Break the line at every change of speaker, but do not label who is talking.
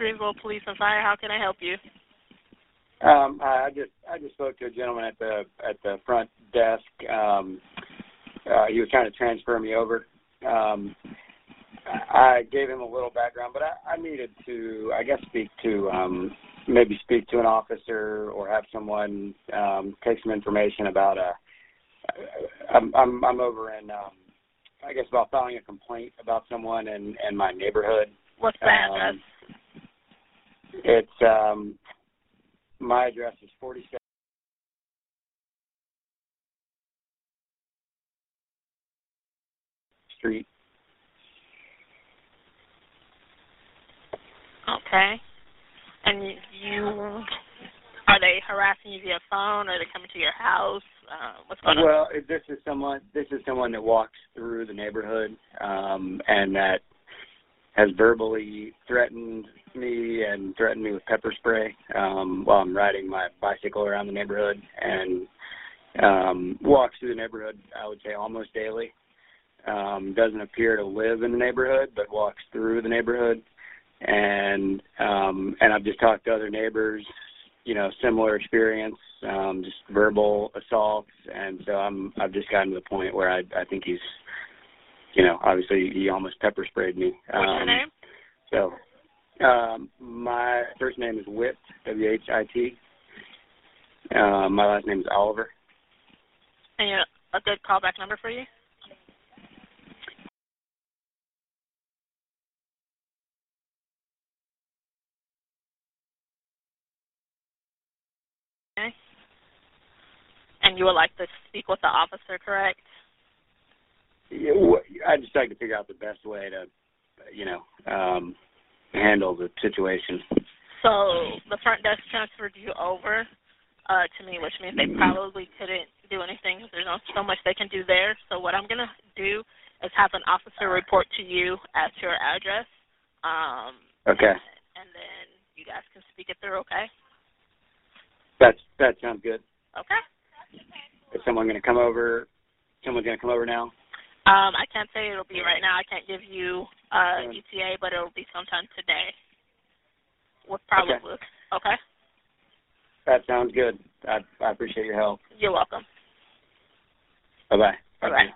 Greensboro Police and Fire. How can I help you?
Um, I just I just spoke to a gentleman at the at the front desk. Um, uh, he was trying to transfer me over. Um, I gave him a little background, but I, I needed to, I guess, speak to um, maybe speak to an officer or have someone um, take some information about a. I'm I'm, I'm over in, um, I guess, about filing a complaint about someone in in my neighborhood.
What's address?
Um, it's um, my address is 47. Street.
Okay. And you, are they harassing you via phone? Are they coming to your house? Uh, what's going on?
well, this is someone. This is someone that walks through the neighborhood um, and that has verbally threatened me and threatened me with pepper spray um, while I'm riding my bicycle around the neighborhood and um, walks through the neighborhood. I would say almost daily. Um, doesn't appear to live in the neighborhood, but walks through the neighborhood. And um, and I've just talked to other neighbors, you know, similar experience, um, just verbal assaults, and so I'm I've just gotten to the point where I I think he's, you know, obviously he almost pepper sprayed me.
What's
um,
your name?
So, um, my first name is Whit, W H I T. Uh, my last name is Oliver.
And you a good callback number for you? Okay. And you would like to speak with the officer, correct?
I'd just like to figure out the best way to, you know, um, handle the situation.
So the front desk transferred you over uh, to me, which means they probably couldn't do anything because there's not so much they can do there. So what I'm gonna do is have an officer report to you at your address. Um,
Okay,
and then you guys can speak it through. Okay.
that's that sounds good.
Okay.
Is someone going to come over? Someone's going to come over now.
Um, I can't say it'll be right now. I can't give you uh,
Okay.
ETA, but it'll be sometime today. With probably. okay.
That sounds good. I I appreciate your help.
You're welcome.
Bye bye.
Bye bye.